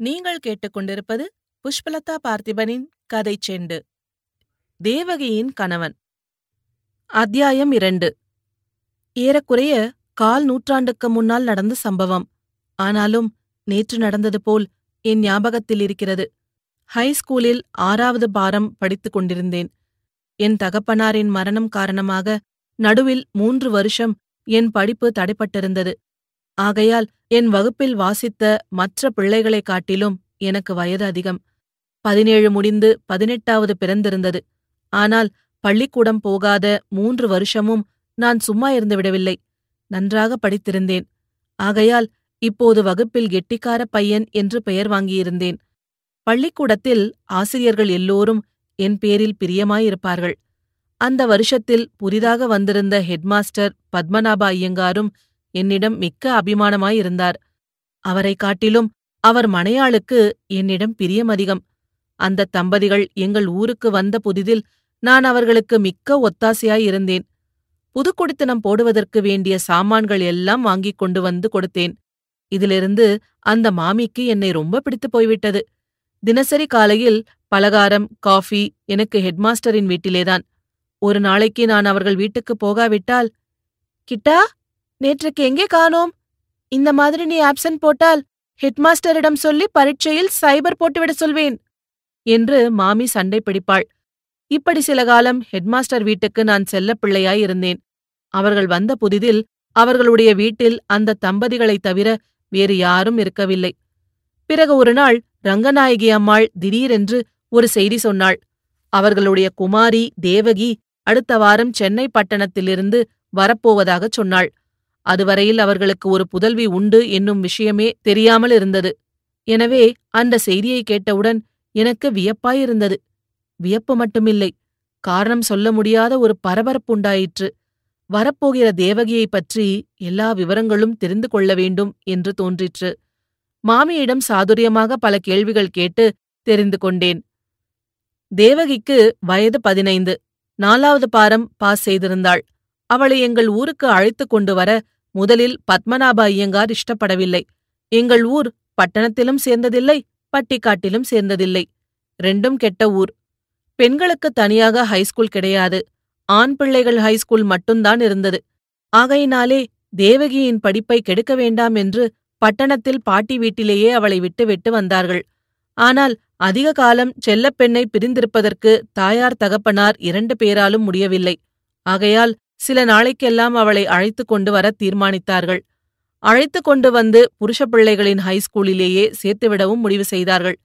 நீங்கள் கேட்டுக்கொண்டிருப்பது புஷ்பலதா பார்த்திபனின் கதை செண்டு. தேவகியின் கணவன். அத்தியாயம் இரண்டு. ஏறக்குறைய கால் நூற்றாண்டுக்கு முன்னால் நடந்த சம்பவம். ஆனாலும் நேற்று நடந்தது போல் என் ஞாபகத்தில் இருக்கிறது. ஹைஸ்கூலில் ஆறாவது பாரம் படித்துக் கொண்டிருந்தேன். என் தகப்பனாரின் மரணம் காரணமாக நடுவில் மூன்று வருஷம் என் படிப்பு தடைப்பட்டிருந்தது. ஆகையால் என் வகுப்பில் வாசித்த மற்ற பிள்ளைகளைக் காட்டிலும் எனக்கு வயது அதிகம். பதினேழு முடிந்து பதினெட்டாவது பிறந்திருந்தது. ஆனால் பள்ளிக்கூடம் போகாத மூன்று வருஷமும் நான் சும்மா இருந்து விடவில்லை. நன்றாக படித்திருந்தேன். ஆகையால் இப்போது வகுப்பில் கெட்டிக்கார பையன் என்று பெயர் வாங்கியிருந்தேன். பள்ளிக்கூடத்தில் ஆசிரியர்கள் எல்லோரும் என் பேரில் பிரியமாயிருப்பார்கள். அந்த வருஷத்தில் புதிதாக வந்திருந்த ஹெட்மாஸ்டர் பத்மநாப ஐயங்காரும் என்னிடம் மிக்க அபிமானமாயிருந்தார். அவரைக் காட்டிலும் அவர் மனையாளுக்கு என்னிடம் பிரியம் அதிகம் அந்த தம்பதிகள் எங்கள் ஊருக்கு வந்த புதிதில் நான் அவர்களுக்கு மிக்க ஒத்தாசையாயிருந்தேன். புதுக்குடித்தனம் போடுவதற்கு வேண்டிய சாமான்கள் எல்லாம் வாங்கிக் கொண்டு வந்து கொடுத்தேன். இதிலிருந்து அந்த மாமிக்கு என்னை ரொம்ப பிடித்துப் போய்விட்டது. தினசரி காலையில் பலகாரம் காஃபி எனக்கு ஹெட்மாஸ்டரின் வீட்டிலேதான். ஒரு நாளைக்கு நான் அவர்கள் வீட்டுக்கு போகாவிட்டால் கிட்டா நேற்றுக்கு எங்கே காணோம்? இந்த மாதிரி நீ ஆப்சென்ட் போட்டால் ஹெட்மாஸ்டரிடம் சொல்லி பரீட்சையில் சைபர் போட்டுவிட சொல்வேன் என்று மாமி சண்டை பிடிப்பாள். இப்படி சில காலம் ஹெட்மாஸ்டர் வீட்டுக்கு நான் செல்லப் பிள்ளையாயிருந்தேன் அவர்கள் வந்த புதிதில் அவர்களுடைய வீட்டில் அந்த தம்பதிகளைத் தவிர வேறு யாரும் இருக்கவில்லை. பிறகு ஒரு நாள் ரங்கநாயகி அம்மாள் திடீரென்று ஒரு செய்தி சொன்னாள். அவர்களுடைய குமாரி தேவகி அடுத்த வாரம் சென்னை பட்டணத்திலிருந்து வரப்போவதாகச் சொன்னாள். அதுவரையில் அவர்களுக்கு ஒரு புதல்வி உண்டு என்னும் விஷயமே தெரியாமல் இருந்தது. எனவே அந்த செய்தியை கேட்டவுடன் எனக்கு வியப்பாயிருந்தது. வியப்பு மட்டுமில்லை காரணம் சொல்ல முடியாத ஒரு பரபரப்பு உண்டாயிற்று. வரப்போகிற தேவகியைப் பற்றி எல்லா விவரங்களும் தெரிந்து கொள்ள வேண்டும் என்று தோன்றிற்று. மாமியிடம் சாதுரியமாக பல கேள்விகள் கேட்டு தெரிந்து கொண்டேன். தேவகிக்கு வயது பதினைந்து நாலாவது பாரம் பாஸ் செய்திருந்தாள். அவளை எங்கள் ஊருக்கு அழைத்துக் கொண்டு வர முதலில் பத்மநாப ஐயங்கார் இஷ்டப்படவில்லை. எங்கள் ஊர் பட்டணத்திலும் சேர்ந்ததில்லை பட்டிக்காட்டிலும் சேர்ந்ததில்லை. ரெண்டும் கெட்ட ஊர். பெண்களுக்கு தனியாக ஹைஸ்கூல் கிடையாது. ஆண் பிள்ளைகள் ஹைஸ்கூல் மட்டும்தான் இருந்தது. ஆகையினாலே தேவகியின் படிப்பை கெடுக்க வேண்டாம் என்று பட்டணத்தில் பாட்டி வீட்டிலேயே அவளை விட்டுவிட்டு வந்தார்கள். ஆனால் அதிக காலம் செல்லப்பெண்ணை பிரிந்திருப்பதற்கு தாயார் தகப்பனார் இரண்டு பேராலும் முடியவில்லை. ஆகையால் சில நாளைக்கெல்லாம் அவளை அழைத்து கொண்டு வர தீர்மானித்தார்கள். அழைத்து கொண்டு வந்து புருஷ பிள்ளைகளின் ஹைஸ்கூலிலேயே சேர்த்துவிடவும் முடிவு செய்தார்கள்.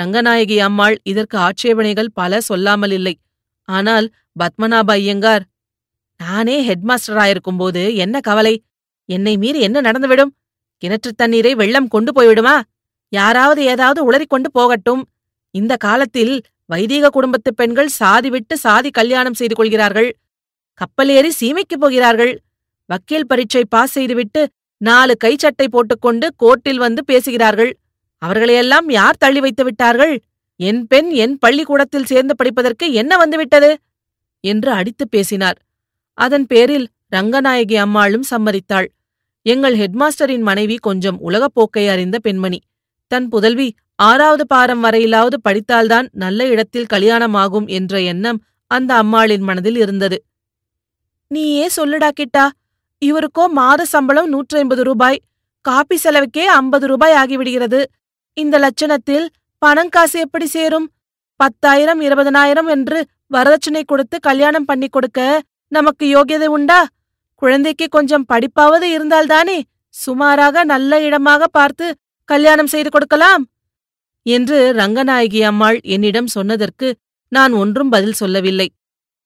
ரங்கநாயகி அம்மாள் இதற்கு ஆட்சேபனைகள் பல சொல்லாமல் இல்லை. ஆனால் பத்மநாப ஐயங்கார் நானே ஹெட்மாஸ்டராயிருக்கும்போது என்ன கவலை? என்னை மீறி என்ன நடந்துவிடும்? கிணற்றுத் தண்ணீரை வெள்ளம் கொண்டு போய்விடுமா? யாராவது ஏதாவது உளறிக்கொண்டு போகட்டும். இந்த காலத்தில் வைதீக குடும்பத்து பெண்கள் சாதி விட்டு சாதி கல்யாணம் செய்து கொள்கிறார்கள். கப்பலேறி சீமைக்குப் போகிறார்கள். வக்கீல் பரீட்சை பாஸ் செய்துவிட்டு நாலு கைச்சட்டை போட்டுக்கொண்டு கோர்ட்டில் வந்து பேசுகிறார்கள். அவர்களையெல்லாம் யார் தள்ளி வைத்து விட்டார்கள்? என் பெண் என் பள்ளிக்கூடத்தில் சேர்ந்து படிப்பதற்கு என்ன வந்துவிட்டது? என்று அடித்துப் பேசினார். அதன் பேரில் ரங்கநாயகி அம்மாளும் சம்மதித்தாள். எங்கள் ஹெட்மாஸ்டரின் மனைவி கொஞ்சம் உலகப்போக்கை அறிந்த பெண்மணி. தன் புதல்வி ஆறாவது பாரம் வரையிலாவது படித்தால்தான் நல்ல இடத்தில் கல்யாணமாகும் என்ற எண்ணம் அந்த அம்மாளின் மனதில் இருந்தது. நீயே சொல்லுடா கிட்டா. இவருக்கோ மாத சம்பளம் நூற்றி ஐம்பது ரூபாய். காப்பி செலவுக்கே ஐம்பது ரூபாய் ஆகிவிடுகிறது. இந்த லட்சணத்தில் பணம் காசு எப்படி சேரும்? பத்தாயிரம் இருபதனாயிரம் என்று வரதட்சணை கொடுத்து கல்யாணம் பண்ணி கொடுக்க நமக்கு யோகியதை உண்டா? குழந்தைக்கு கொஞ்சம் படிப்பாவது இருந்தால்தானே சுமாராக நல்ல இடமாக பார்த்து கல்யாணம் செய்து கொடுக்கலாம்? என்று ரங்கநாயகி அம்மாள் என்னிடம் சொன்னதற்கு நான் ஒன்றும் பதில் சொல்லவில்லை.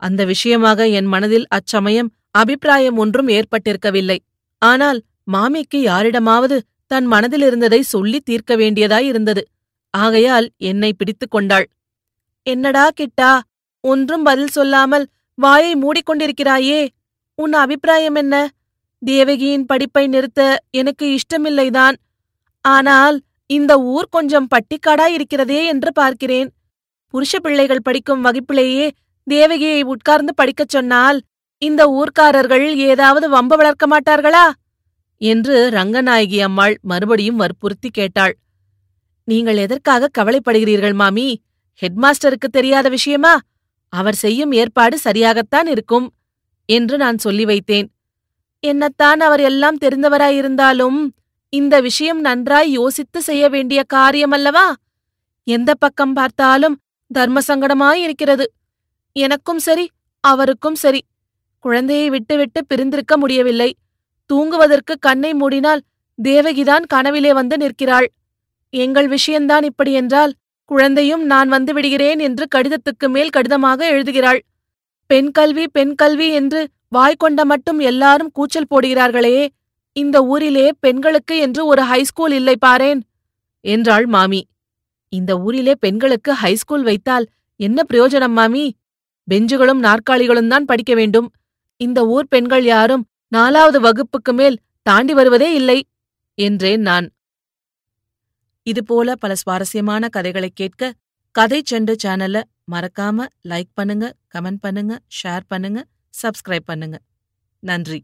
அந்த விஷயமாக என் மனதில் அச்சமயம் அபிப்பிராயம் ஒன்றும் ஏற்பட்டிருக்கவில்லை. ஆனால் மாமிக்கு யாரிடமாவது தன் மனதில் இருந்ததை சொல்லி தீர்க்க வேண்டியதாயிருந்தது ஆகையால் என்னை பிடித்துக் கொண்டாள். என்னடா கிட்டா ஒன்றும் பதில் சொல்லாமல் வாயை மூடிக்கொண்டிருக்கிறாயே உன் அபிப்பிராயம் என்ன? தேவகியின் படிப்பை நிறுத்த எனக்கு இஷ்டமில்லைதான். ஆனால் இந்த ஊர் கொஞ்சம் பட்டிக்காடா இருக்கிறதே என்று பார்க்கிறேன். புருஷ பிள்ளைகள் படிக்கும் வகுப்பிலேயே தேவகியை உட்கார்ந்து படிக்கச் சொன்னால் இந்த ஊர்க்காரர்கள் ஏதாவது வம்பு வளர்க்க மாட்டார்களா? என்று ரங்கநாயகி அம்மாள் மறுபடியும் வற்புறுத்தி கேட்டாள். நீங்கள் எதற்காக கவலைப்படுகிறீர்கள் மாமி? ஹெட்மாஸ்டருக்கு தெரியாத விஷயமா? அவர் செய்யும் ஏற்பாடு சரியாகத்தான் இருக்கும் என்று நான் சொல்லி வைத்தேன். என்னத்தான் அவர் எல்லாம் தெரிந்தவராயிருந்தாலும் இந்த விஷயம் நன்றாய் யோசித்து செய்ய வேண்டிய காரியமல்லவா? எந்த பக்கம் பார்த்தாலும் தர்ம சங்கடமாயிருக்கிறது. எனக்கும் சரி அவருக்கும் சரி. குழந்தையை விட்டுவிட்டு பிரிந்திருக்க முடியவில்லை. தூங்குவதற்கு கண்ணை மூடினால் தேவகிதான் கனவிலே வந்து நிற்கிறாள். எங்கள் விஷயந்தான் இப்படி என்றால் குழந்தையும் நான் வந்து விடுகிறேன் என்று கடிதத்துக்கு மேல் கடிதமாக எழுதுகிறாள். பெண் கல்வி பெண் கல்வி என்று வாய்க்கொண்ட மட்டும் எல்லாரும் கூச்சல் போடுகிறார்களே. இந்த ஊரிலே பெண்களுக்கு என்று ஒரு ஹைஸ்கூல் இல்லை பாரேன் என்றாள் மாமி. இந்த ஊரிலே பெண்களுக்கு ஹைஸ்கூல் வைத்தால் என்ன பிரயோஜனம் மாமி? பெஞ்சுகளும் நாற்காலிகளும் தான் படிக்க வேண்டும். இந்த ஊர் பெண்கள் யாரும் நாலாவது வகுப்புக்கு மேல் தாண்டி வருவதே இல்லை என்றேன் நான். இதுபோல பல சுவாரஸ்யமான கதைகளை கேட்க கதை செண்டு சேனலை மறக்காம லைக் பண்ணுங்க கமெண்ட் பண்ணுங்க ஷேர் பண்ணுங்க சப்ஸ்கிரைப் பண்ணுங்க. நன்றி.